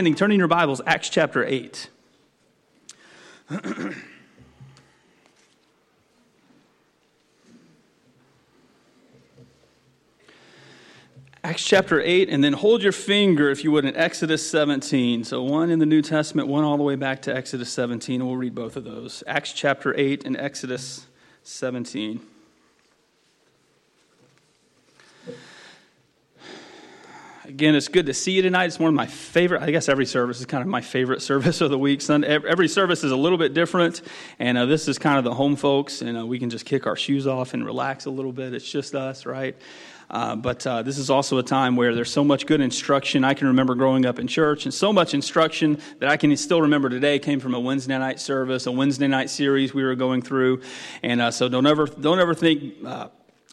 Turning your Bibles, Acts chapter 8. Acts chapter 8, and then hold your finger, if you would, in Exodus 17. So, one in the New Testament, one all the way back to Exodus 17. We'll read both of those. Acts chapter 8 and Exodus 17. Again, it's good to see you tonight. It's one of my favorite, I guess every service is kind of my favorite service of the week. Sunday, every service is a little bit different, and uh, this is kind of the home folks, and uh, we can just kick our shoes off and relax a little bit. It's just us, right? Uh, but uh, this is also a time where there's so much good instruction. I can remember growing up in church, and so much instruction that I can still remember today came from a Wednesday night service, a Wednesday night series we were going through. And uh, so don't ever, don't ever think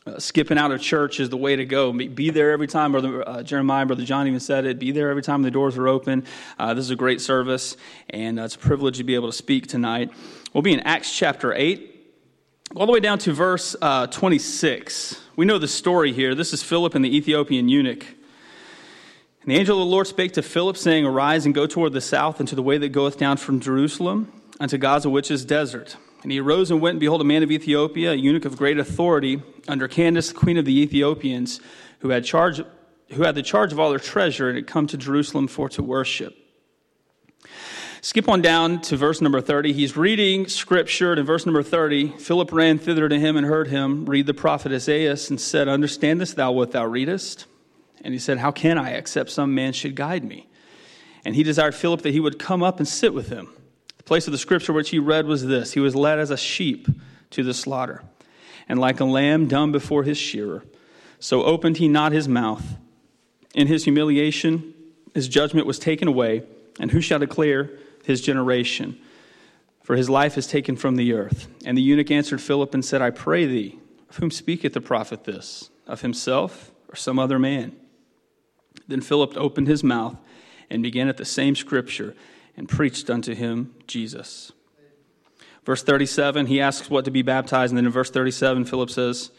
uh, skipping out of church is the way to go. Be there every time. Brother uh, Jeremiah, Brother John even said it. Be there every time the doors are open. Uh, this is a great service, and uh, it's a privilege to be able to speak tonight. We'll be in Acts chapter 8, all the way down to verse uh, 26. We know the story here. This is Philip and the Ethiopian eunuch. And the angel of the Lord spake to Philip, saying, Arise and go toward the south into the way that goeth down from Jerusalem unto Gaza, which is desert. And he arose and went, and behold, a man of Ethiopia, a eunuch of great authority, under Candace, queen of the Ethiopians, who had charge, who had the charge of all their treasure, and had come to Jerusalem for to worship. Skip on down to verse number 30. He's reading scripture, and in verse number 30, Philip ran thither to him and heard him read the prophet Isaiah and said, Understandest thou what thou readest? And he said, How can I, except some man should guide me? And he desired Philip that he would come up and sit with him place of the scripture which he read was this He was led as a sheep to the slaughter, and like a lamb dumb before his shearer, so opened he not his mouth. In his humiliation, his judgment was taken away, and who shall declare his generation? For his life is taken from the earth. And the eunuch answered Philip and said, I pray thee, of whom speaketh the prophet this? Of himself or some other man? Then Philip opened his mouth and began at the same scripture and preached unto him Jesus. Verse 37, he asks what to be baptized. And then in verse 37, Philip says,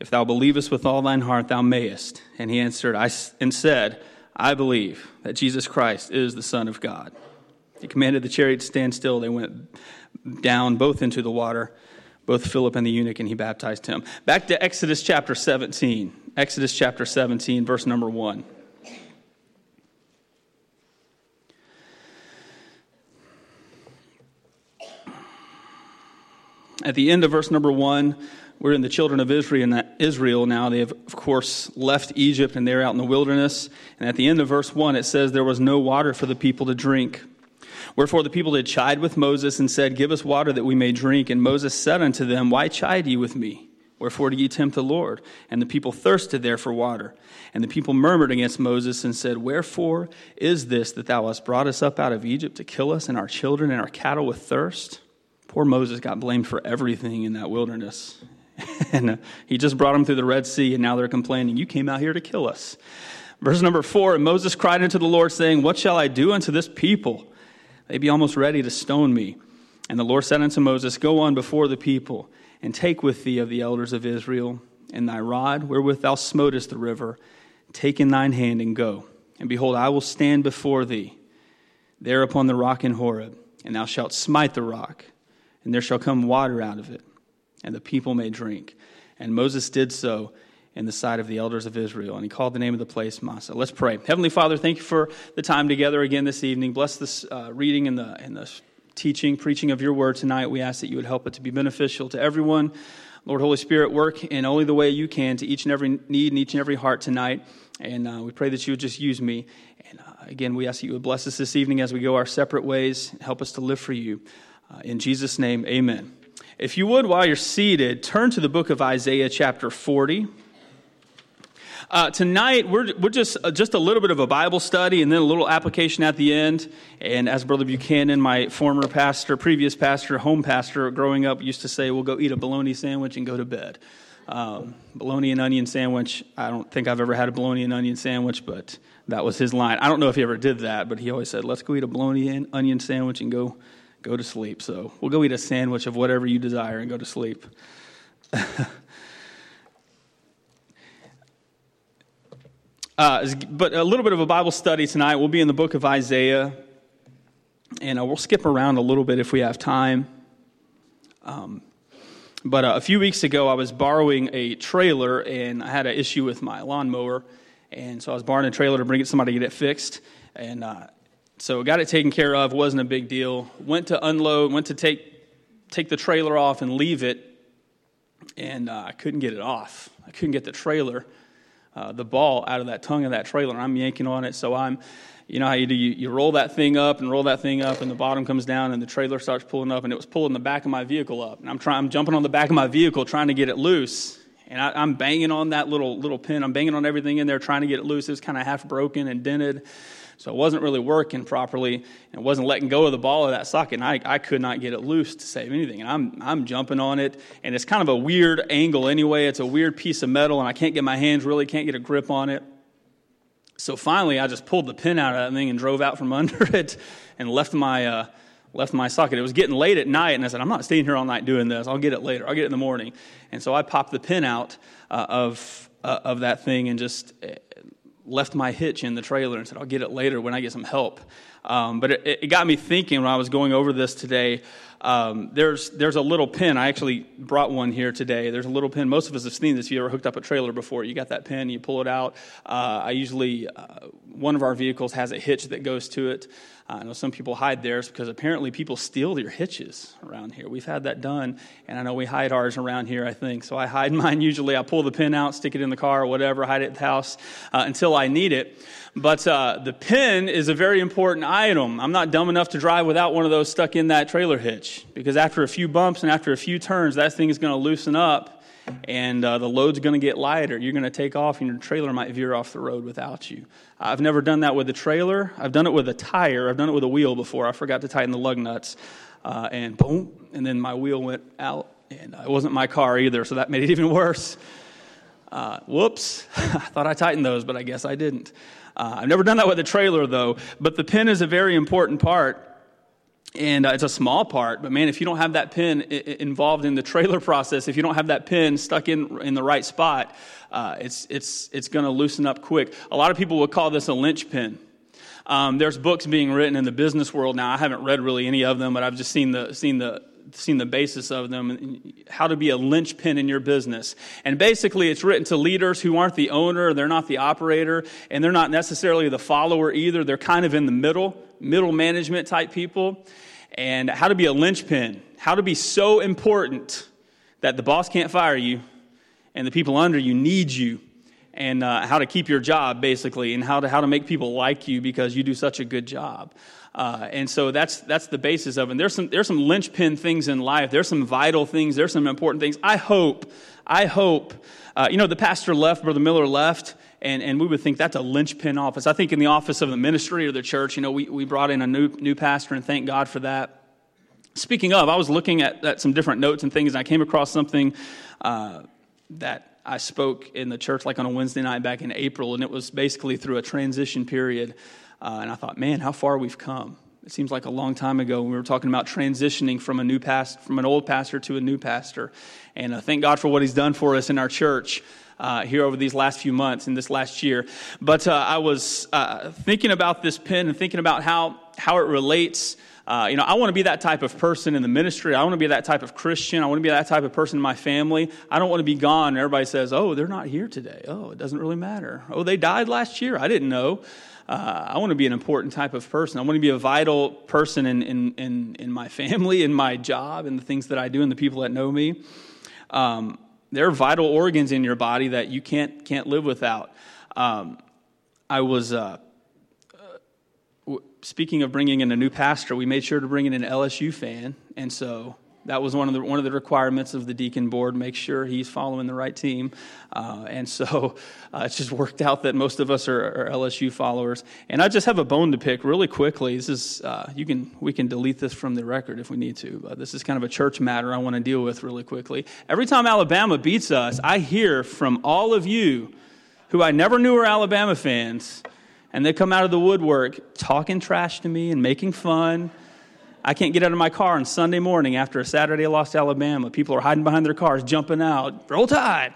If thou believest with all thine heart, thou mayest. And he answered I, and said, I believe that Jesus Christ is the Son of God. He commanded the chariot to stand still. They went down both into the water, both Philip and the eunuch, and he baptized him. Back to Exodus chapter 17. Exodus chapter 17, verse number 1. At the end of verse number one, we're in the children of Israel now. They have, of course, left Egypt and they're out in the wilderness. And at the end of verse 1, it says, There was no water for the people to drink. Wherefore the people did chide with Moses and said, Give us water that we may drink. And Moses said unto them, Why chide ye with me? Wherefore do ye tempt the Lord? And the people thirsted there for water. And the people murmured against Moses and said, Wherefore is this that thou hast brought us up out of Egypt to kill us and our children and our cattle with thirst? Poor Moses got blamed for everything in that wilderness. and uh, he just brought them through the Red Sea, and now they're complaining, You came out here to kill us. Verse number four And Moses cried unto the Lord, saying, What shall I do unto this people? They be almost ready to stone me. And the Lord said unto Moses, Go on before the people, and take with thee of the elders of Israel, and thy rod wherewith thou smotest the river, take in thine hand and go. And behold, I will stand before thee there upon the rock in Horeb, and thou shalt smite the rock and there shall come water out of it, and the people may drink. And Moses did so in the sight of the elders of Israel, and he called the name of the place Massah. Let's pray. Heavenly Father, thank you for the time together again this evening. Bless this uh, reading and the, and the teaching, preaching of your word tonight. We ask that you would help it to be beneficial to everyone. Lord, Holy Spirit, work in only the way you can to each and every need and each and every heart tonight. And uh, we pray that you would just use me. And uh, again, we ask that you would bless us this evening as we go our separate ways. Help us to live for you. Uh, in Jesus' name, amen. If you would, while you're seated, turn to the book of Isaiah, chapter 40. Uh, tonight, we're, we're just, uh, just a little bit of a Bible study and then a little application at the end. And as Brother Buchanan, my former pastor, previous pastor, home pastor growing up, used to say, we'll go eat a bologna sandwich and go to bed. Um, bologna and onion sandwich. I don't think I've ever had a bologna and onion sandwich, but that was his line. I don't know if he ever did that, but he always said, let's go eat a bologna and onion sandwich and go go to sleep. So we'll go eat a sandwich of whatever you desire and go to sleep. Uh, but a little bit of a Bible study tonight. We'll be in the book of Isaiah, and uh, we'll skip around a little bit if we have time. Um, but uh, a few weeks ago, I was borrowing a trailer, and I had an issue with my lawnmower, and so I was borrowing a trailer to bring it to somebody to get it fixed, and uh, so got it taken care of. wasn't a big deal. Went to unload, went to take take the trailer off and leave it, and uh, I couldn't get it off. I couldn't get the trailer uh, the ball out of that tongue of that trailer. I'm yanking on it, so I'm, you know how you do, you, you roll that thing up and roll that thing up, and the bottom comes down, and the trailer starts pulling up, and it was pulling the back of my vehicle up. And I'm trying, I'm jumping on the back of my vehicle trying to get it loose, and I, am banging on that little little pin. I'm banging on everything in there trying to get it loose. It was kind of half broken and dented. So it wasn't really working properly and wasn't letting go of the ball of that socket. And I, I could not get it loose to save anything. And I'm, I'm jumping on it. And it's kind of a weird angle anyway. It's a weird piece of metal and I can't get my hands really, can't get a grip on it. So finally, I just pulled the pin out of that thing and drove out from under it and left my, uh, left my socket. It was getting late at night, and I said, I'm not staying here all night doing this. I'll get it later. I'll get it in the morning. And so I popped the pin out uh, of, uh, of that thing and just left my hitch in the trailer and said, I'll get it later when I get some help. Um, but it, it, got me thinking when I was going over this today. Um, there's, there's a little pin. I actually brought one here today. There's a little pin. Most of us have seen this if you ever hooked up a trailer before. You got that pin, you pull it out. Uh, I usually, uh, one of our vehicles has a hitch that goes to it. Uh, I know some people hide theirs because apparently people steal your hitches around here. We've had that done, and I know we hide ours around here, I think. So I hide mine usually. I pull the pin out, stick it in the car or whatever, hide it at the house uh, until I need it. But uh, the pin is a very important item. I'm not dumb enough to drive without one of those stuck in that trailer hitch because after a few bumps and after a few turns, that thing is going to loosen up and uh, the load's going to get lighter. You're going to take off, and your trailer might veer off the road without you. I've never done that with a trailer. I've done it with a tire. I've done it with a wheel before. I forgot to tighten the lug nuts, uh, and boom, and then my wheel went out, and it wasn't my car either, so that made it even worse. Uh, whoops, I thought I tightened those, but I guess I didn't. Uh, I've never done that with a trailer, though, but the pin is a very important part and uh, it's a small part but man if you don't have that pin involved in the trailer process if you don't have that pin stuck in in the right spot uh, it's it's it's going to loosen up quick. A lot of people would call this a linchpin um, there's books being written in the business world now. I haven't read really any of them but i've just seen the seen the seen the basis of them. How to be a linchpin in your business. And basically it's written to leaders who aren't the owner they're not the operator and they're not necessarily the follower either. They're kind of in the middle middle management type people and how to be a linchpin, how to be so important that the boss can't fire you and the people under you need you, and uh, how to keep your job, basically, and how to, how to make people like you because you do such a good job. Uh, and so that's, that's the basis of it. And there's some, there's some linchpin things in life. There's some vital things. There's some important things. I hope, I hope, uh, you know, the pastor left, Brother Miller left, and, and we would think that's a linchpin office. I think in the office of the ministry or the church, you know, we, we brought in a new, new pastor, and thank God for that. Speaking of, I was looking at, at some different notes and things, and I came across something uh, that I spoke in the church like on a Wednesday night back in April, and it was basically through a transition period. Uh, and I thought, man, how far we've come. It seems like a long time ago we were talking about transitioning from a new past, from an old pastor to a new pastor. And uh, thank God for what He's done for us in our church uh, here over these last few months and this last year. But uh, I was uh, thinking about this pen and thinking about how, how it relates. Uh, you know, I want to be that type of person in the ministry. I want to be that type of Christian. I want to be that type of person in my family. I don't want to be gone and everybody says, oh, they're not here today. Oh, it doesn't really matter. Oh, they died last year. I didn't know. Uh, I want to be an important type of person. I want to be a vital person in, in, in, in my family, in my job, in the things that I do, and the people that know me. Um, there are vital organs in your body that you can't can't live without. Um, I was uh, speaking of bringing in a new pastor. We made sure to bring in an LSU fan, and so that was one of the one of the requirements of the deacon board. Make sure he's following the right team, uh, and so uh, it's just worked out that most of us are, are, LSU followers. And I just have a bone to pick really quickly. This is uh, you can we can delete this from the record if we need to, but this is kind of a church matter I want to deal with really quickly. Every time Alabama beats us, I hear from all of you who I never knew were Alabama fans, and they come out of the woodwork talking trash to me and making fun I can't get out of my car on Sunday morning after a Saturday loss to Alabama. People are hiding behind their cars, jumping out. Roll Tide!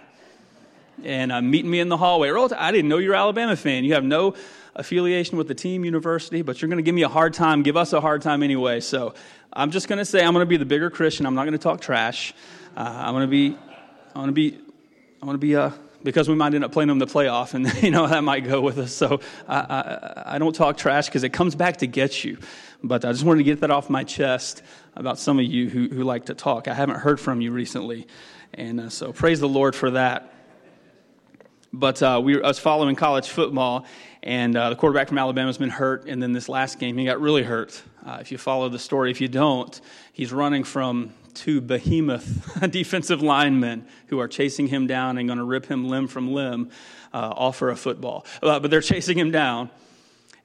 and uh, meeting me in the hallway. Roll Tide. I didn't know you're Alabama fan. You have no affiliation with the team, university, but you're going to give me a hard time, give us a hard time anyway. So I'm just going to say I'm going to be the bigger Christian. I'm not going to talk trash. Uh, I'm going to be, I'm going to be, I'm going to be, uh, because we might end up playing them the playoff, and you know that might go with us. So I, I, I don't talk trash because it comes back to get you. But I just wanted to get that off my chest about some of you who, who like to talk. I haven't heard from you recently, and uh, so praise the Lord for that. But uh, we, I was following college football, and uh, the quarterback from Alabama has been hurt, and then this last game he got really hurt. Uh, if you follow the story, if you don't, he's running from two behemoth defensive linemen who are chasing him down and going to rip him limb from limb uh, off for a football. Uh, but they're chasing him down,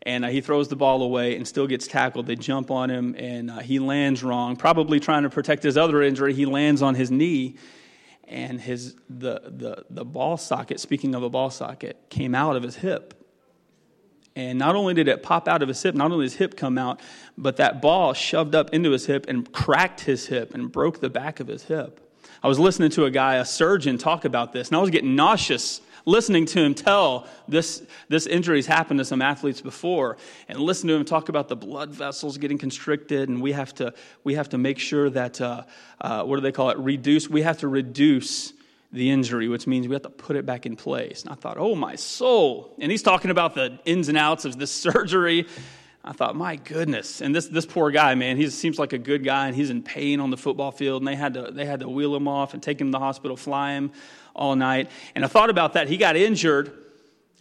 and uh, he throws the ball away and still gets tackled. They jump on him, and uh, he lands wrong, probably trying to protect his other injury. He lands on his knee, and his the the the ball socket. Speaking of a ball socket, came out of his hip. And not only did it pop out of his hip, not only his hip come out, but that ball shoved up into his hip and cracked his hip and broke the back of his hip. I was listening to a guy, a surgeon, talk about this, and I was getting nauseous listening to him tell this, this injury's happened to some athletes before, and listen to him talk about the blood vessels getting constricted, and we have to, we have to make sure that, uh, uh, what do they call it, reduce, we have to reduce the injury, which means we have to put it back in place. And I thought, oh, my soul. And he's talking about the ins and outs of this surgery. I thought, my goodness. And this, this poor guy, man, he seems like a good guy, and he's in pain on the football field, and they had to, they had to wheel him off and take him to the hospital, fly him all night. And I thought about that. He got injured,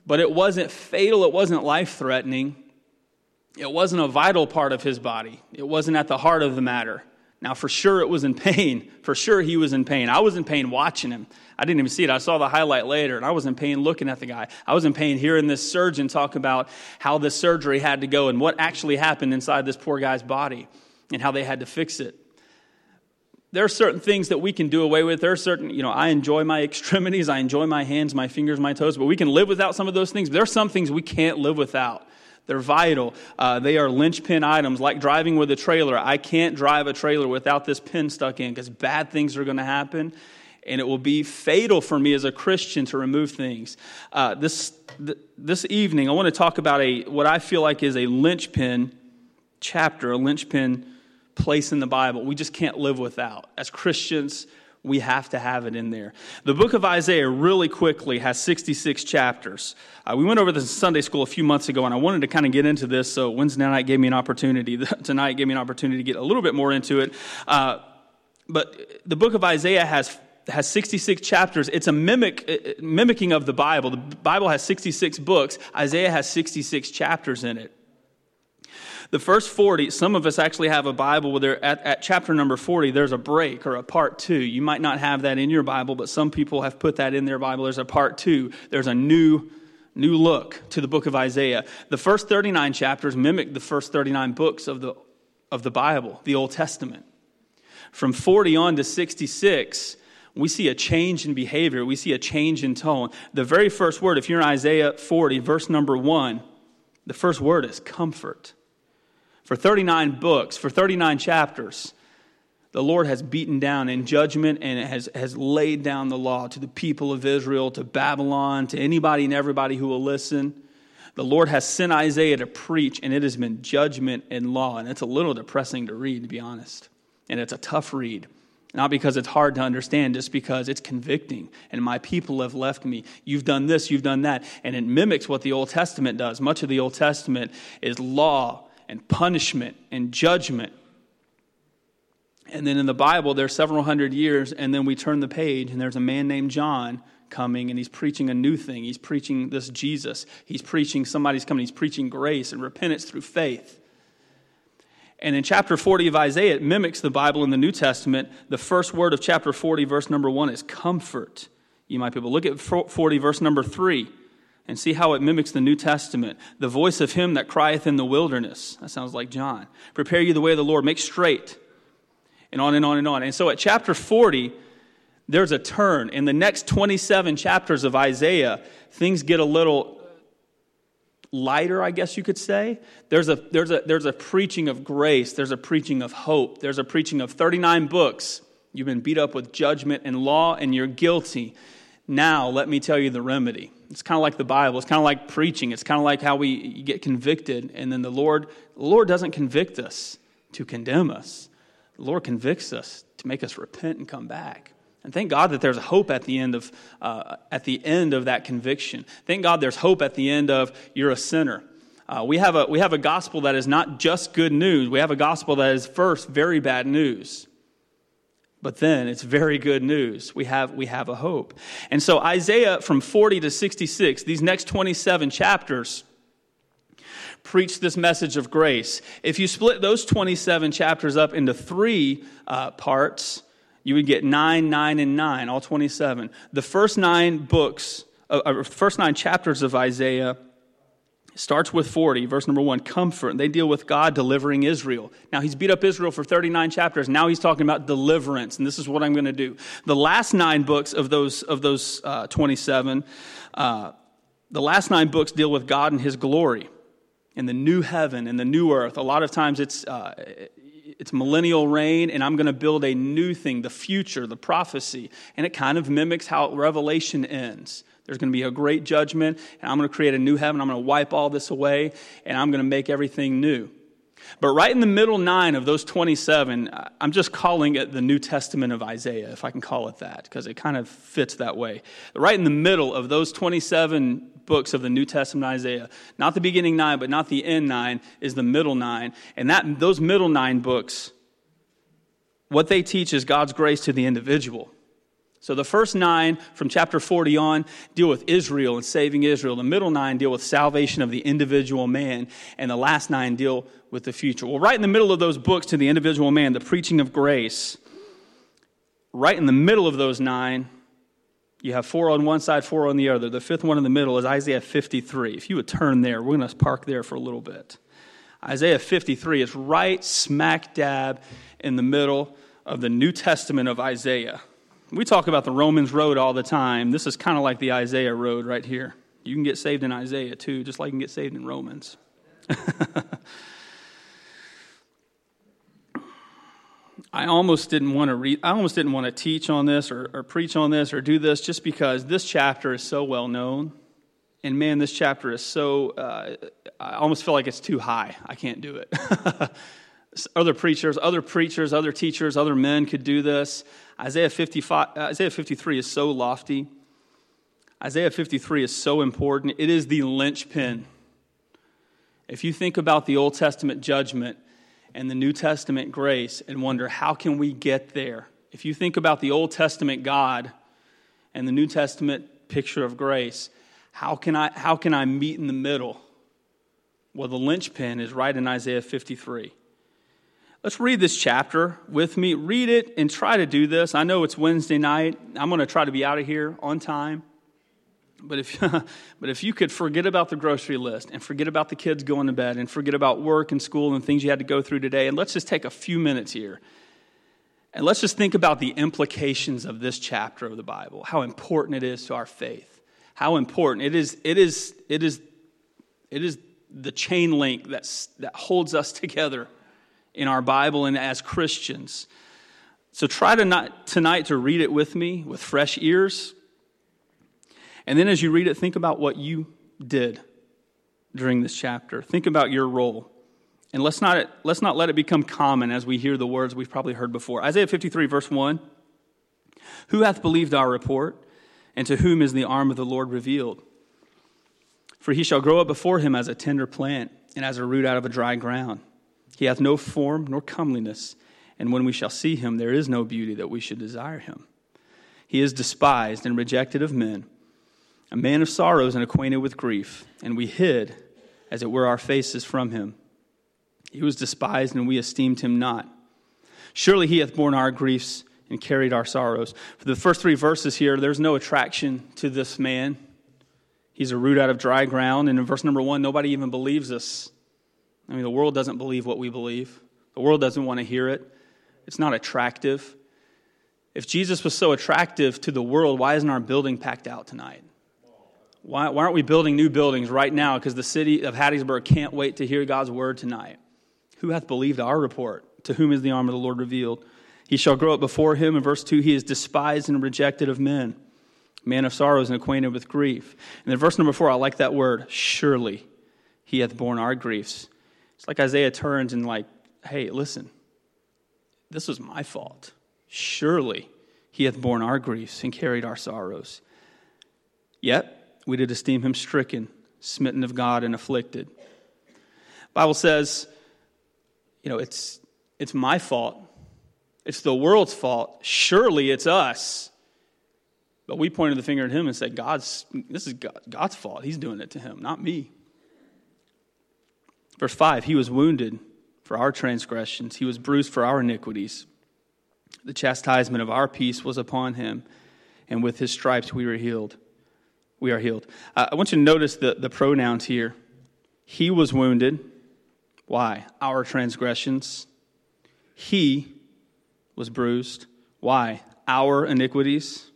but it wasn't fatal, it wasn't life threatening. It wasn't a vital part of his body, it wasn't at the heart of the matter. Now, for sure, it was in pain. For sure, he was in pain. I was in pain watching him. I didn't even see it. I saw the highlight later, and I was in pain looking at the guy. I was in pain hearing this surgeon talk about how this surgery had to go and what actually happened inside this poor guy's body and how they had to fix it there are certain things that we can do away with. There are certain, you know, I enjoy my extremities, I enjoy my hands, my fingers, my toes, but we can live without some of those things. There are some things we can't live without. They're vital. Uh, they are linchpin items, like driving with a trailer. I can't drive a trailer without this pin stuck in because bad things are going to happen, and it will be fatal for me as a Christian to remove things. Uh, this th- this evening, I want to talk about a what I feel like is a linchpin chapter, a linchpin place in the Bible we just can't live without. As Christians, we have to have it in there. The book of Isaiah, really quickly, has 66 chapters. Uh, we went over this in Sunday school a few months ago, and I wanted to kind of get into this, so Wednesday night gave me an opportunity. Tonight gave me an opportunity to get a little bit more into it. Uh, but the book of Isaiah has has 66 chapters. It's a mimic, uh, mimicking of the Bible. The Bible has 66 books. Isaiah has 66 chapters in it. The first 40, some of us actually have a Bible where at, at chapter number 40, there's a break or a part two. You might not have that in your Bible, but some people have put that in their Bible. There's a part two. There's a new new look to the book of Isaiah. The first 39 chapters mimic the first 39 books of the, of the Bible, the Old Testament. From 40 on to 66, we see a change in behavior. We see a change in tone. The very first word, if you're in Isaiah 40, verse number 1, the first word is comfort. For 39 books, for 39 chapters, the Lord has beaten down in judgment and has, has laid down the law to the people of Israel, to Babylon, to anybody and everybody who will listen. The Lord has sent Isaiah to preach, and it has been judgment and law. And it's a little depressing to read, to be honest. And it's a tough read. Not because it's hard to understand, just because it's convicting. And my people have left me. You've done this, you've done that. And it mimics what the Old Testament does. Much of the Old Testament is law and punishment and judgment. And then in the Bible, there's several hundred years, and then we turn the page, and there's a man named John coming, and he's preaching a new thing. He's preaching this Jesus. He's preaching somebody's coming. He's preaching grace and repentance through faith. And in chapter 40 of Isaiah, it mimics the Bible in the New Testament. The first word of chapter 40, verse number 1, is comfort. You might be able to look at 40, verse number 3 and see how it mimics the New Testament. The voice of him that crieth in the wilderness. That sounds like John. Prepare you the way of the Lord, make straight. And on and on and on. And so at chapter 40, there's a turn. In the next 27 chapters of Isaiah, things get a little lighter, I guess you could say. There's a, there's, a, there's a preaching of grace, there's a preaching of hope, there's a preaching of 39 books. You've been beat up with judgment and law, and you're guilty. Now, let me tell you the remedy. It's kind of like the Bible. It's kind of like preaching. It's kind of like how we get convicted, and then the Lord, the Lord doesn't convict us to condemn us. The Lord convicts us to make us repent and come back. And thank God that there's hope at the end of uh, at the end of that conviction. Thank God there's hope at the end of you're a sinner. Uh, we have a we have a gospel that is not just good news. We have a gospel that is first very bad news. But then it's very good news. We have, we have a hope. And so, Isaiah from 40 to 66, these next 27 chapters, preach this message of grace. If you split those 27 chapters up into three uh, parts, you would get 9, 9, and 9, all 27. The first nine books, uh, uh first nine chapters of Isaiah starts with 40, verse number one, comfort. And They deal with God delivering Israel. Now, he's beat up Israel for 39 chapters. Now he's talking about deliverance, and this is what I'm going to do. The last nine books of those, of those uh, 27, uh, the last nine books deal with God and his glory and the new heaven and the new earth. A lot of times it's, uh, it's millennial reign, and I'm going to build a new thing, the future, the prophecy. And it kind of mimics how Revelation ends. There's going to be a great judgment, and I'm going to create a new heaven. I'm going to wipe all this away, and I'm going to make everything new. But right in the middle nine of those 27, I'm just calling it the New Testament of Isaiah, if I can call it that, because it kind of fits that way. Right in the middle of those 27 books of the New Testament Isaiah, not the beginning nine, but not the end nine, is the middle nine. And that, those middle nine books, what they teach is God's grace to the individual. So the first nine from chapter 40 on deal with Israel and saving Israel. The middle nine deal with salvation of the individual man. And the last nine deal with the future. Well, right in the middle of those books to the individual man, the preaching of grace, right in the middle of those nine, you have four on one side, four on the other. The fifth one in the middle is Isaiah 53. If you would turn there, we're going to park there for a little bit. Isaiah 53 is right smack dab in the middle of the New Testament of Isaiah. We talk about the Romans road all the time. This is kind of like the Isaiah road right here. You can get saved in Isaiah too, just like you can get saved in Romans. I almost didn't want to read, I almost didn't want to teach on this or, or preach on this or do this just because this chapter is so well known. And man, this chapter is so, uh, I almost feel like it's too high. I can't do it. other preachers, other preachers, other teachers, other men could do this. Isaiah, 55, Isaiah 53 is so lofty. Isaiah 53 is so important. It is the linchpin. If you think about the Old Testament judgment and the New Testament grace and wonder, how can we get there? If you think about the Old Testament God and the New Testament picture of grace, how can I, how can I meet in the middle? Well, the linchpin is right in Isaiah 53. Let's read this chapter with me. Read it and try to do this. I know it's Wednesday night. I'm going to try to be out of here on time. But if, but if you could forget about the grocery list and forget about the kids going to bed and forget about work and school and things you had to go through today, and let's just take a few minutes here and let's just think about the implications of this chapter of the Bible, how important it is to our faith, how important it is, it is, it is, it is the chain link that's, that holds us together in our Bible and as Christians. So try to not, tonight to read it with me with fresh ears. And then as you read it, think about what you did during this chapter. Think about your role. And let's not, let's not let it become common as we hear the words we've probably heard before. Isaiah 53, verse 1 Who hath believed our report, and to whom is the arm of the Lord revealed? For he shall grow up before him as a tender plant, and as a root out of a dry ground. He hath no form nor comeliness, and when we shall see him, there is no beauty that we should desire him. He is despised and rejected of men, a man of sorrows and acquainted with grief, and we hid, as it were, our faces from him. He was despised, and we esteemed him not. Surely he hath borne our griefs and carried our sorrows. For the first three verses here, there's no attraction to this man. He's a root out of dry ground. And in verse number one, nobody even believes us. I mean, the world doesn't believe what we believe, the world doesn't want to hear it. It's not attractive. If Jesus was so attractive to the world, why isn't our building packed out tonight? Why, why aren't we building new buildings right now? Because the city of Hattiesburg can't wait to hear God's word tonight. Who hath believed our report? To whom is the arm of the Lord revealed? He shall grow up before him. In verse 2, he is despised and rejected of men, man of sorrows and acquainted with grief. And then verse number four, I like that word, surely he hath borne our griefs. It's like Isaiah turns and like, hey, listen, this was my fault. Surely he hath borne our griefs and carried our sorrows. Yet we did esteem him stricken, smitten of God, and afflicted. Bible says, you know, it's it's my fault. It's the world's fault. Surely it's us. But we pointed the finger at him and said, God's, this is God, God's fault. He's doing it to him, not me. Verse 5 He was wounded for our transgressions, He was bruised for our iniquities. The chastisement of our peace was upon Him, and with His stripes we were healed. We are healed. Uh, I want you to notice the, the pronouns here. He was wounded. Why? Our transgressions. He was bruised. Why? Our iniquities.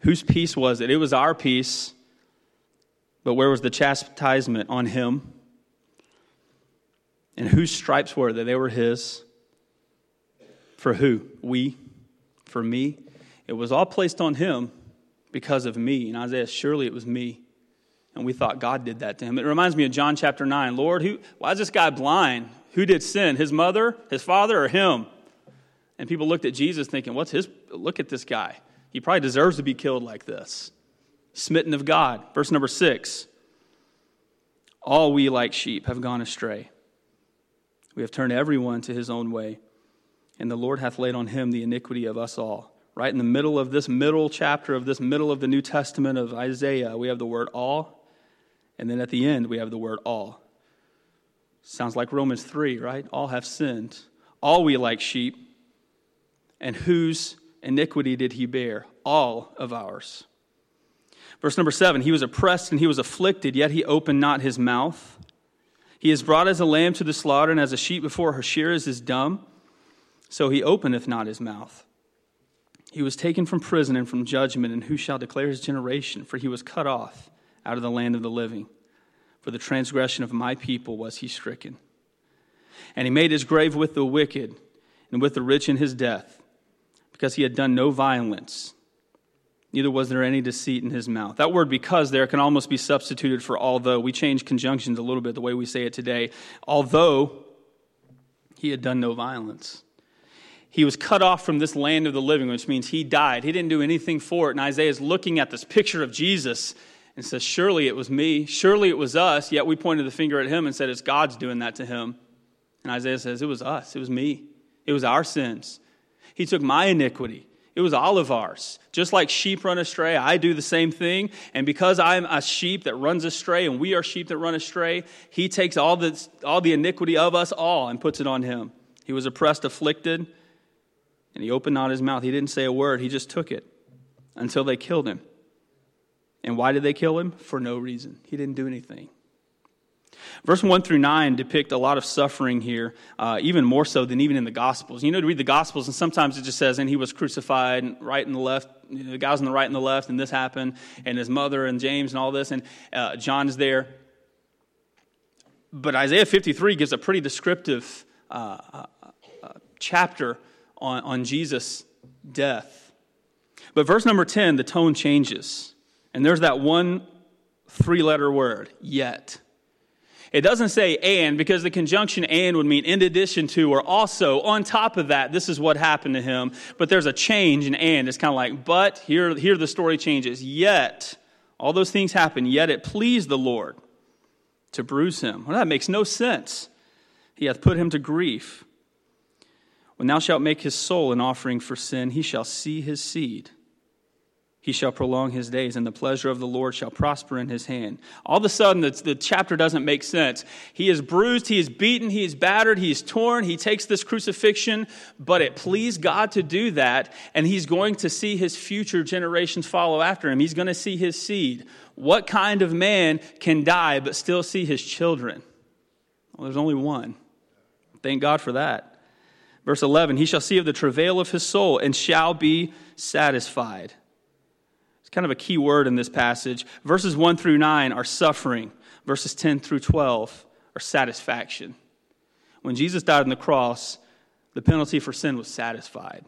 Whose peace was it? It was our peace. But where was the chastisement? On him. And whose stripes were they? They were his. For who? We. For me. It was all placed on him because of me. And Isaiah, surely it was me. And we thought God did that to him. It reminds me of John chapter 9. Lord, who, why is this guy blind? Who did sin? His mother, his father, or him? And people looked at Jesus thinking, what's his, look at this guy. He probably deserves to be killed like this. Smitten of God. Verse number six. All we like sheep have gone astray. We have turned everyone to his own way, and the Lord hath laid on him the iniquity of us all. Right in the middle of this middle chapter of this middle of the New Testament of Isaiah, we have the word all, and then at the end, we have the word all. Sounds like Romans 3, right? All have sinned. All we like sheep, and whose iniquity did he bear? All of ours. Verse number seven He was oppressed and he was afflicted, yet he opened not his mouth. He is brought as a lamb to the slaughter, and as a sheep before her shearers is dumb, so he openeth not his mouth. He was taken from prison and from judgment, and who shall declare his generation? For he was cut off out of the land of the living. For the transgression of my people was he stricken. And he made his grave with the wicked and with the rich in his death, because he had done no violence, neither was there any deceit in his mouth. That word because there can almost be substituted for although. We change conjunctions a little bit the way we say it today. Although he had done no violence. He was cut off from this land of the living, which means he died. He didn't do anything for it. And Isaiah is looking at this picture of Jesus and says, Surely it was me. Surely it was us. Yet we pointed the finger at him and said, It's God's doing that to him. And Isaiah says, It was us. It was me. It was our sins. He took my iniquity. It was all of ours. Just like sheep run astray, I do the same thing. And because I'm a sheep that runs astray and we are sheep that run astray, he takes all the, all the iniquity of us all and puts it on him. He was oppressed, afflicted, and he opened not his mouth. He didn't say a word, he just took it until they killed him. And why did they kill him? For no reason. He didn't do anything. Verse 1 through 9 depict a lot of suffering here, uh, even more so than even in the Gospels. You know, to read the Gospels, and sometimes it just says, and he was crucified, right and the left, you know, the guys on the right and the left, and this happened, and his mother and James and all this, and uh, John is there. But Isaiah 53 gives a pretty descriptive uh, uh, uh chapter on, on Jesus' death. But verse number 10, the tone changes. And there's that one three letter word, yet. It doesn't say and because the conjunction and would mean in addition to or also on top of that, this is what happened to him. But there's a change in and. It's kind of like, but here, here the story changes. Yet, all those things happen, yet it pleased the Lord to bruise him. Well, that makes no sense. He hath put him to grief. When thou shalt make his soul an offering for sin, he shall see his seed he shall prolong his days, and the pleasure of the Lord shall prosper in his hand. All of a sudden, the, the, chapter doesn't make sense. He is bruised, he is beaten, he is battered, he is torn. He takes this crucifixion, but it pleased God to do that, and he's going to see his future generations follow after him. He's going to see his seed. What kind of man can die but still see his children? Well, there's only one. Thank God for that. Verse 11 He shall see of the travail of his soul and shall be satisfied kind of a key word in this passage. Verses 1 through 9 are suffering, verses 10 through 12 are satisfaction. When Jesus died on the cross, the penalty for sin was satisfied.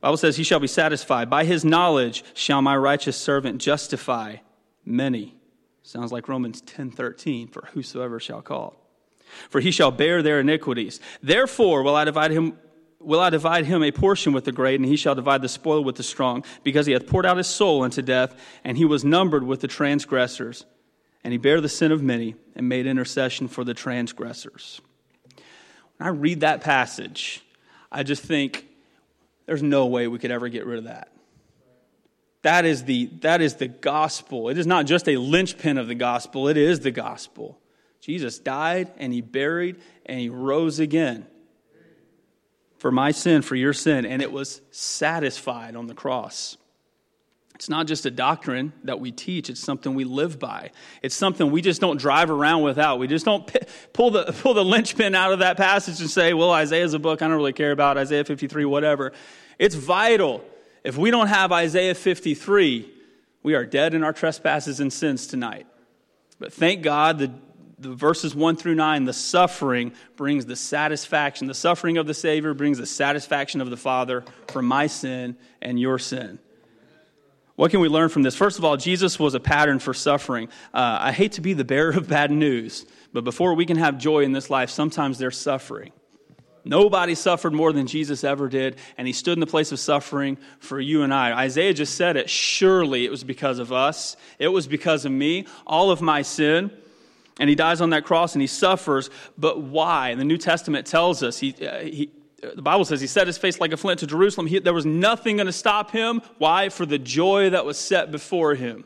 Bible says, He shall be satisfied. By his knowledge shall my righteous servant justify many. Sounds like Romans 10 13, for whosoever shall call. For he shall bear their iniquities. Therefore will I divide him will I divide him a portion with the great, and he shall divide the spoil with the strong, because he hath poured out his soul unto death, and he was numbered with the transgressors. And he bare the sin of many, and made intercession for the transgressors. When I read that passage, I just think there's no way we could ever get rid of that. That is the, that is the gospel. It is not just a linchpin of the gospel, it is the gospel. Jesus died and he buried and he rose again for my sin, for your sin, and it was satisfied on the cross. It's not just a doctrine that we teach, it's something we live by. It's something we just don't drive around without. We just don't pull the, pull the linchpin out of that passage and say, well, Isaiah's a book I don't really care about, Isaiah 53, whatever. It's vital if we don't have Isaiah 53, we are dead in our trespasses and sins tonight. But thank God the, the verses 1 through 9, the suffering brings the satisfaction. The suffering of the Savior brings the satisfaction of the Father for my sin and your sin. What can we learn from this? First of all, Jesus was a pattern for suffering. Uh, I hate to be the bearer of bad news, but before we can have joy in this life, sometimes there's suffering. Nobody suffered more than Jesus ever did, and he stood in the place of suffering for you and I. Isaiah just said it. Surely it was because of us, it was because of me, all of my sin. And he dies on that cross and he suffers. But why? The New Testament tells us he, uh, he the Bible says he set his face like a flint to Jerusalem. He, there was nothing going to stop him. Why? For the joy that was set before him.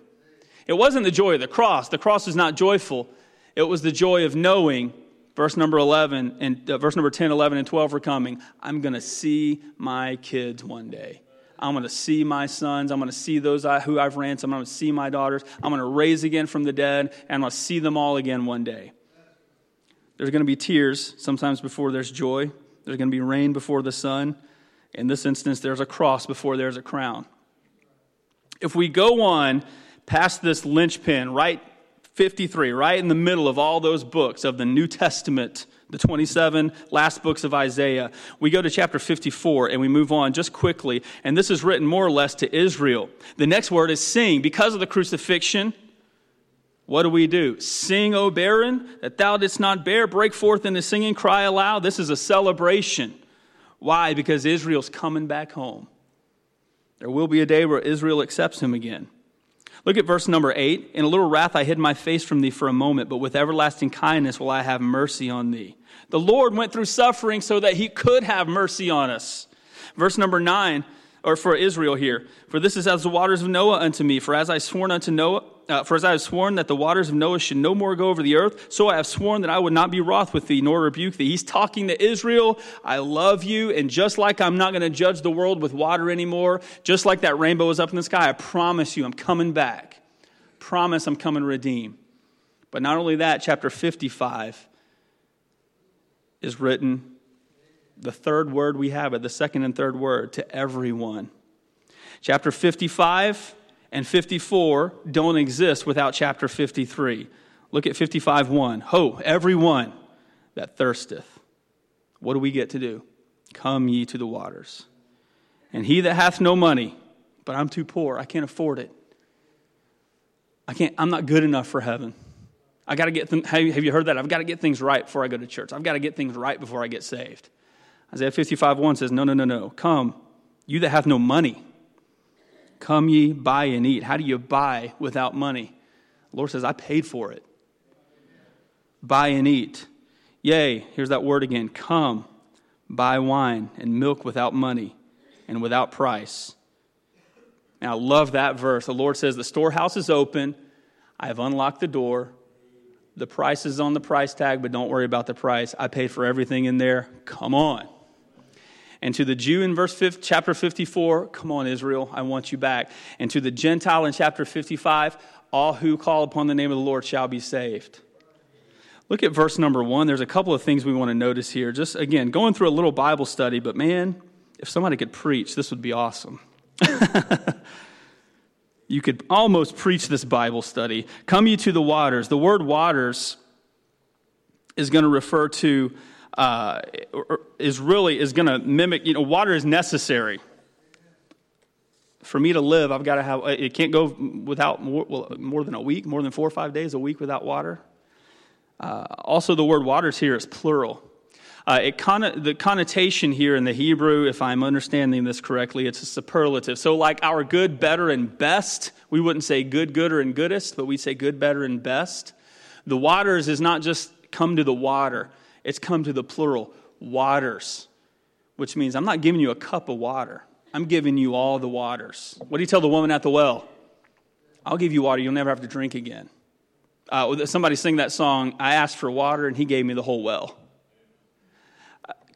It wasn't the joy of the cross. The cross is not joyful. It was the joy of knowing verse number 11 and uh, verse number 10 11 and 12 are coming i'm going to see my kids one day i'm going to see my sons. I'm going to see those I, who i've ransomed i'm going to see my daughters. I'm going to raise again from the dead and i'm going to see them all again one day. There's going to be tears sometimes before there's joy. There's going to be rain before the sun. In this instance there's a cross before there's a crown. If we go on past this linchpin right 53, right in the middle of all those books of the New Testament, the 27 last books of Isaiah. We go to chapter 54 and we move on just quickly. And this is written more or less to Israel. The next word is sing. Because of the crucifixion, what do we do? Sing, O barren, that thou didst not bear. Break forth into singing, cry aloud. This is a celebration. Why? Because Israel's coming back home. There will be a day where Israel accepts him again. Look at verse number eight. In a little wrath I hid my face from thee for a moment, but with everlasting kindness will I have mercy on thee. The Lord went through suffering so that he could have mercy on us. Verse number nine, or for Israel here. For this is as the waters of Noah unto me. For as I sworn unto Noah, uh, for as I have sworn that the waters of Noah should no more go over the earth, so I have sworn that I would not be wroth with thee, nor rebuke thee. He's talking to Israel. I love you, and just like I'm not going to judge the world with water anymore, just like that rainbow is up in the sky, I promise you I'm coming back. Promise I'm coming to redeem. But not only that, chapter 55 is written the third word we have it, the second and third word, to everyone. Chapter 55 and 54 don't exist without chapter 53. Look at 55 1. Ho, everyone that thirsteth. What do we get to do? Come ye to the waters. And he that hath no money, but I'm too poor, I can't afford it. I can't, I'm not good enough for heaven. I got to get them, have you heard that? I've got to get things right before I go to church. I've got to get things right before I get saved. Isaiah 55 1 says, No, no, no, no. Come, you that have no money, come ye, buy and eat. How do you buy without money? The Lord says, I paid for it. Buy and eat. Yea, here's that word again come, buy wine and milk without money and without price. And I love that verse. The Lord says, The storehouse is open. I have unlocked the door. The price is on the price tag, but don't worry about the price. I paid for everything in there. Come on. And to the Jew in verse 5, chapter 54, come on, Israel, I want you back. And to the Gentile in chapter 55, all who call upon the name of the Lord shall be saved. Look at verse number one. There's a couple of things we want to notice here. Just again, going through a little Bible study, but man, if somebody could preach, this would be awesome. you could almost preach this Bible study. Come you to the waters. The word waters is going to refer to uh, is really is going to mimic. You know, water is necessary. For me to live, I've got to have, it can't go without more, well, more than a week, more than four or five days a week without water. Uh, also, the word waters here is plural. Uh, it con- the connotation here in the Hebrew, if I'm understanding this correctly, it's a superlative. So, like our good, better, and best, we wouldn't say good, gooder, and goodest, but we say good, better, and best. The waters is not just come to the water, it's come to the plural, waters, which means I'm not giving you a cup of water, I'm giving you all the waters. What do you tell the woman at the well? I'll give you water you'll never have to drink again. Uh, somebody sing that song, I asked for water and he gave me the whole well.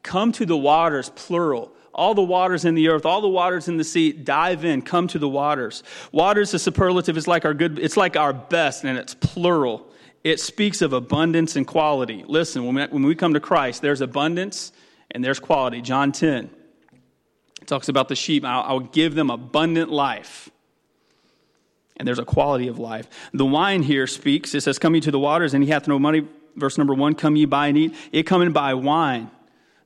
Come to the waters, plural. All the waters in the earth, all the waters in the sea, dive in, come to the waters. Waters, the superlative, is like our good, it's like our best, and it's plural. It speaks of abundance and quality. Listen, when we, when we come to Christ, there's abundance and there's quality. John 10 talks about the sheep. I'll, I'll give them abundant life and there's a quality of life. The wine here speaks, it says, Come ye to the waters, and he hath no money. Verse number one, come ye buy and eat. It coming buy wine.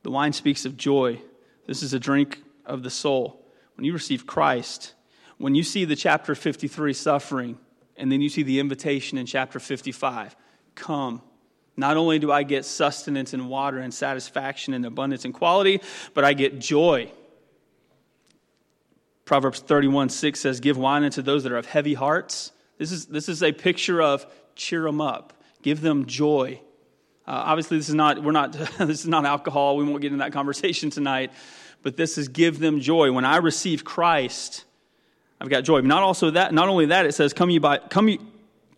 The wine speaks of joy. This is a drink of the soul. When you receive Christ, when you see the chapter 53 suffering, and then you see the invitation in chapter 55 come. Not only do I get sustenance and water and satisfaction and abundance and quality, but I get joy. Proverbs 31 6 says, Give wine unto those that are of heavy hearts. This is, this is a picture of cheer them up, give them joy. Uh, obviously, this is not we're not this is not alcohol. We won't get into that conversation tonight. But this is give them joy. When I receive Christ, I've got joy. Not also that. Not only that, it says, "Come you buy, come you,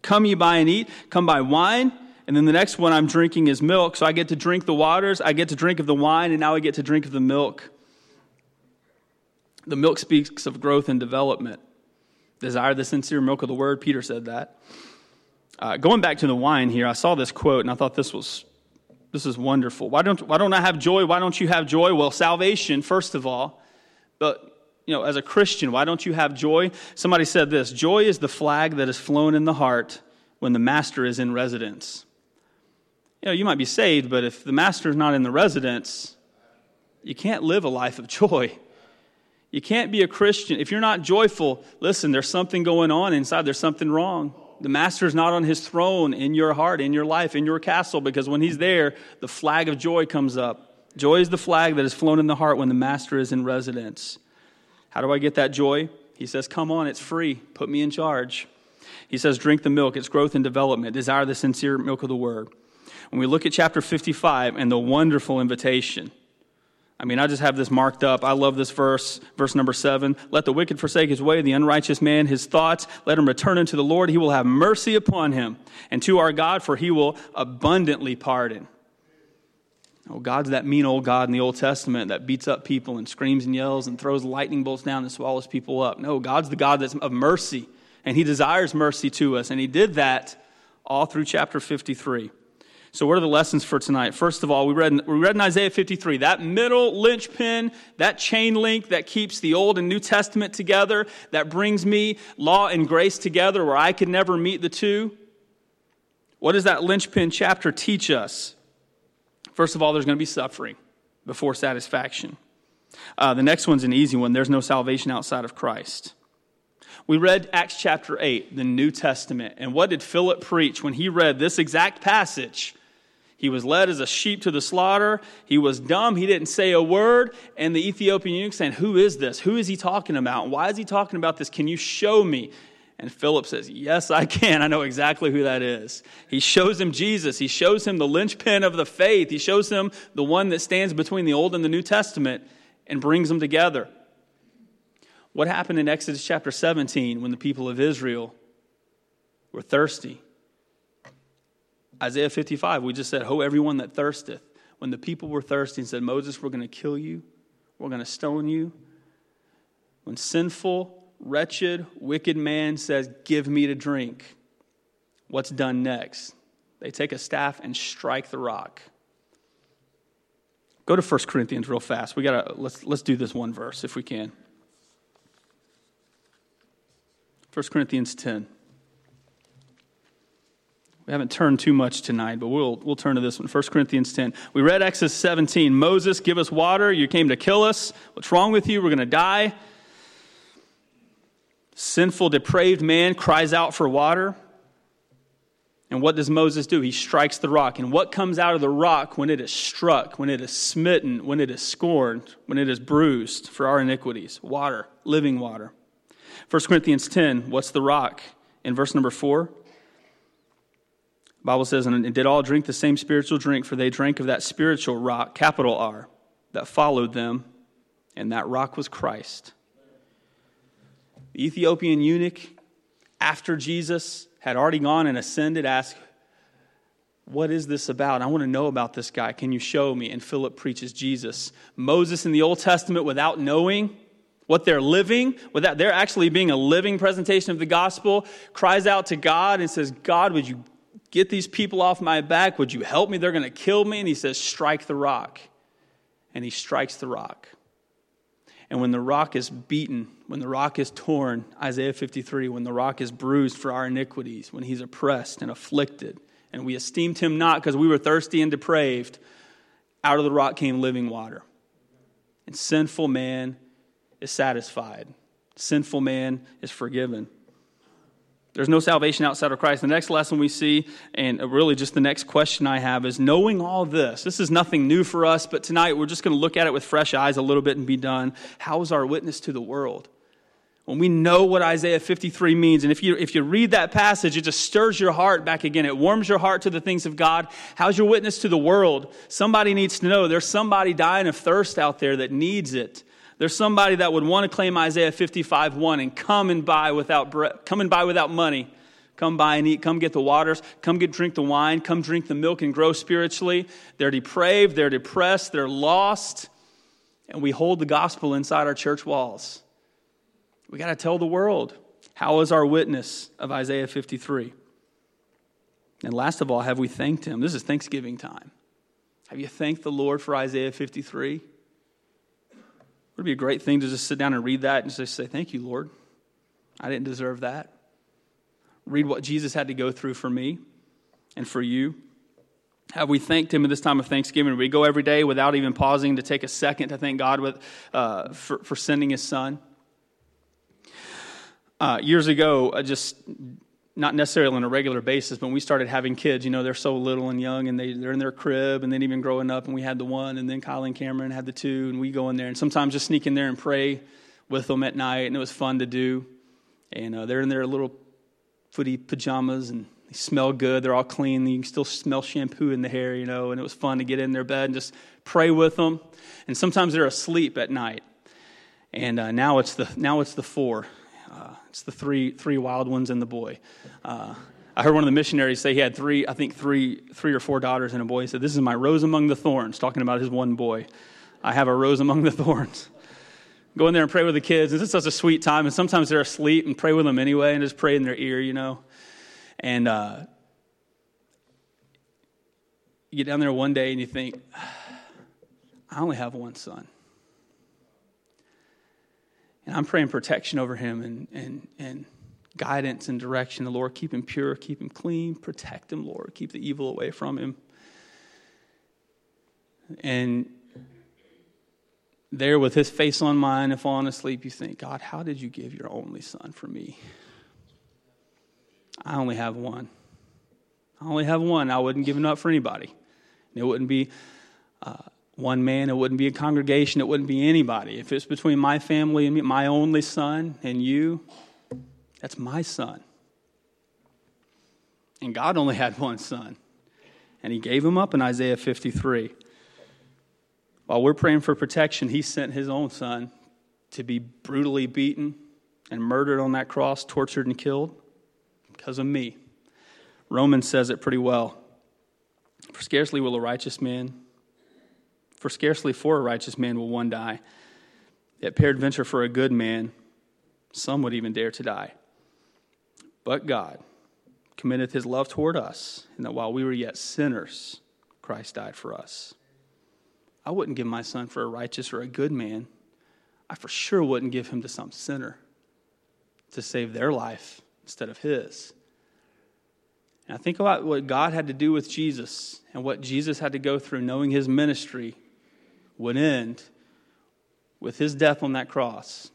come you buy and eat. Come buy wine." And then the next one I'm drinking is milk. So I get to drink the waters. I get to drink of the wine, and now I get to drink of the milk. The milk speaks of growth and development. Desire the sincere milk of the word. Peter said that. Uh, going back to the wine here, I saw this quote and I thought this was this is wonderful. Why don't why don't I have joy? Why don't you have joy? Well, salvation first of all, but you know, as a Christian, why don't you have joy? Somebody said this: joy is the flag that is flown in the heart when the master is in residence. You know, you might be saved, but if the master is not in the residence, you can't live a life of joy. You can't be a Christian. If you're not joyful, listen, there's something going on inside, there's something wrong. The master is not on his throne in your heart, in your life, in your castle, because when he's there, the flag of joy comes up. Joy is the flag that is flown in the heart when the master is in residence. How do I get that joy? He says, Come on, it's free. Put me in charge. He says, Drink the milk, it's growth and development. Desire the sincere milk of the word. When we look at chapter 55 and the wonderful invitation, I mean, I just have this marked up. I love this verse, verse number seven. Let the wicked forsake his way, the unrighteous man his thoughts. Let him return unto the Lord. He will have mercy upon him, and to our God, for he will abundantly pardon. Oh, God's that mean old God in the Old Testament that beats up people and screams and yells and throws lightning bolts down and swallows people up. No, God's the God that's of mercy, and he desires mercy to us, and he did that all through chapter 53. So, what are the lessons for tonight? First of all, we read, we read in Isaiah 53 that middle linchpin, that chain link that keeps the Old and New Testament together, that brings me law and grace together where I could never meet the two. What does that linchpin chapter teach us? First of all, there's going to be suffering before satisfaction. Uh, the next one's an easy one there's no salvation outside of Christ. We read Acts chapter 8, the New Testament. And what did Philip preach when he read this exact passage? He was led as a sheep to the slaughter. He was dumb. He didn't say a word. And the Ethiopian eunuch saying, Who is this? Who is he talking about? Why is he talking about this? Can you show me? And Philip says, Yes, I can. I know exactly who that is. He shows him Jesus. He shows him the linchpin of the faith. He shows him the one that stands between the Old and the New Testament and brings them together. What happened in Exodus chapter 17 when the people of Israel were thirsty? Isaiah 55, we just said, Ho, everyone that thirsteth. When the people were thirsty and said, Moses, we're going to kill you, we're going to stone you. When sinful, wretched, wicked man says, Give me to drink, what's done next? They take a staff and strike the rock. Go to 1 Corinthians real fast. We gotta let's let's do this one verse if we can. 1 Corinthians 10. We haven't turned too much tonight, but we'll, we'll turn to this one. 1 Corinthians 10. We read Exodus 17. Moses, give us water. You came to kill us. What's wrong with you? We're going to die. sinful, depraved man cries out for water. And what does Moses do? He strikes the rock. And what comes out of the rock when it is struck, when it is smitten, when it is scorned, when it is bruised for our iniquities? Water, living water. 1 Corinthians 10, what's the rock? In verse number 4, Bible says, and did all drink the same spiritual drink, for they drank of that spiritual rock, capital R, that followed them, and that rock was Christ. The Ethiopian eunuch, after Jesus had already gone and ascended, asked, What is this about? I want to know about this guy. Can you show me? And Philip preaches Jesus. Moses in the Old Testament, without knowing what they're living, without they're actually being a living presentation of the gospel, cries out to God and says, God, would you get these people off my back? Would you help me? They're going to kill me. And he says, Strike the rock. And he strikes the rock. And when the rock is beaten, when the rock is torn, Isaiah 53, when the rock is bruised for our iniquities, when he's oppressed and afflicted, and we esteemed him not because we were thirsty and depraved, out of the rock came living water. And sinful man is satisfied, sinful man is forgiven. There's no salvation outside of Christ. The next lesson we see, and really just the next question I have, is knowing all this. This is nothing new for us, but tonight we're just going to look at it with fresh eyes a little bit and be done. How is our witness to the world? When we know what Isaiah 53 means, and if you, if you read that passage, it just stirs your heart back again. It warms your heart to the things of God. How's your witness to the world? Somebody needs to know there's somebody dying of thirst out there that needs it. There's somebody that would want to claim Isaiah 55 1 and come and buy without bread, come and buy without money. Come buy and eat. Come get the waters. Come get drink the wine. Come drink the milk and grow spiritually. They're depraved. They're depressed. They're lost. And we hold the gospel inside our church walls. We got to tell the world. How is our witness of Isaiah 53? And last of all, have we thanked him? This is Thanksgiving time. Have you thanked the Lord for Isaiah 53? It would be a great thing to just sit down and read that and just say, Thank you, Lord. I didn't deserve that. Read what Jesus had to go through for me and for you. Have we thanked Him at this time of Thanksgiving? We go every day without even pausing to take a second to thank God with, uh, for, for sending His Son. Uh, years ago, I just not necessarily on a regular basis, but when we started having kids, you know, they're so little and young and they, they're in their crib and then even growing up and we had the one and then Kylie and Cameron had the two and we go in there and sometimes just sneak in there and pray with them at night and it was fun to do. And uh, they're in their little footy pajamas and they smell good. They're all clean. You can still smell shampoo in the hair, you know, and it was fun to get in their bed and just pray with them. And sometimes they're asleep at night. And uh, now it's the now it's the four. Uh, it's the three three wild ones and the boy. Uh, I heard one of the missionaries say he had three, I think three three or four daughters and a boy. He said, "This is my rose among the thorns," talking about his one boy. I have a rose among the thorns. Go in there and pray with the kids. This is such a sweet time, and sometimes they're asleep and pray with them anyway, and just pray in their ear, you know. And uh, you get down there one day and you think, I only have one son. And I'm praying protection over him and, and, and guidance and direction. The Lord, keep him pure, keep him clean, protect him, Lord, keep the evil away from him. And there with his face on mine and falling asleep, you think, God, how did you give your only son for me? I only have one. I only have one. I wouldn't give him up for anybody. And It wouldn't be uh, one man, it wouldn't be a congregation, it wouldn't be anybody. If it's between my family and me, my only son and you, that's my son. And God only had one son, and He gave him up in Isaiah 53. While we're praying for protection, He sent His own son to be brutally beaten and murdered on that cross, tortured and killed because of me. Romans says it pretty well. For scarcely will a righteous man for scarcely for a righteous man will one die. Yet peradventure for a good man, some would even dare to die. But God committeth his love toward us, and that while we were yet sinners, Christ died for us. I wouldn't give my son for a righteous or a good man. I for sure wouldn't give him to some sinner to save their life instead of his. And I think about what God had to do with Jesus and what Jesus had to go through knowing his ministry would end with his death on that cross.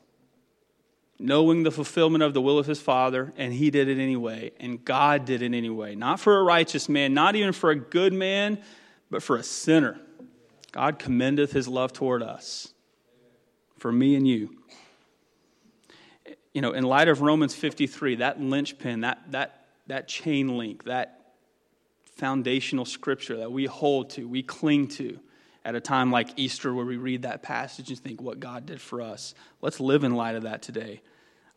knowing the fulfillment of the will of his Father, and he did it anyway. And God did it anyway. Not for a righteous man, not even for a good man, but for a sinner. God commendeth his love toward us, for me and you. You know, in light of Romans 53, that linchpin, that, that, that chain link, that foundational scripture that we hold to, we cling to at a time like Easter where we read that passage and think what God did for us. Let's live in light of that today.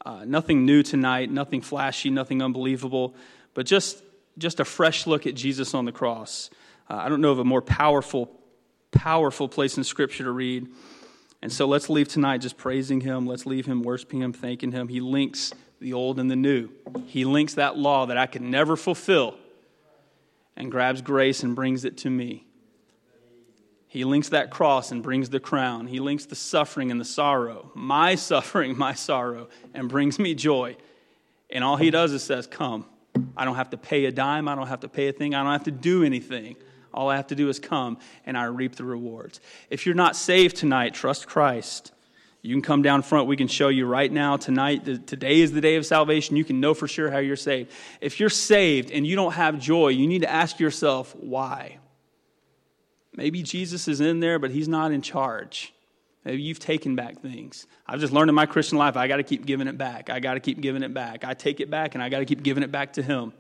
Uh, nothing new tonight, nothing flashy, nothing unbelievable, but just, just a fresh look at Jesus on the cross. Uh, I don't know of a more powerful, powerful place in Scripture to read. And so let's leave tonight just praising Him. Let's leave Him worshiping Him, thanking Him. He links the old and the new. He links that law that I could never fulfill and grabs grace and brings it to me. He links that cross and brings the crown. He links the suffering and the sorrow, my suffering, my sorrow, and brings me joy. And all he does is says, Come. I don't have to pay a dime. I don't have to pay a thing. I don't have to do anything. All I have to do is come and I reap the rewards. If you're not saved tonight, trust Christ. You can come down front. We can show you right now, tonight. Today is the day of salvation. You can know for sure how you're saved. If you're saved and you don't have joy, you need to ask yourself, why? Maybe Jesus is in there, but he's not in charge. Maybe you've taken back things. I've just learned in my Christian life, I got to keep giving it back. I got to keep giving it back. I take it back and I got to keep giving it back to him.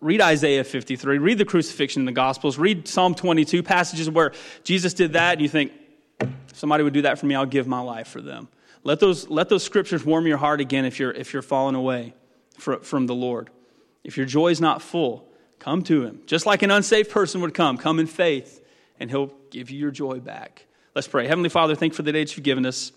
Read Isaiah 53, read the crucifixion in the Gospels, read Psalm 22, passages where Jesus did that, and you think, if somebody would do that for me, I'll give my life for them. Let those, let those scriptures warm your heart again if you're, if you're falling away from, the Lord. If your joy is not full, come to Him. Just like an unsafe person would come, come in faith, and He'll give you your joy back. Let's pray. Heavenly Father, thank you for the day that you've given us.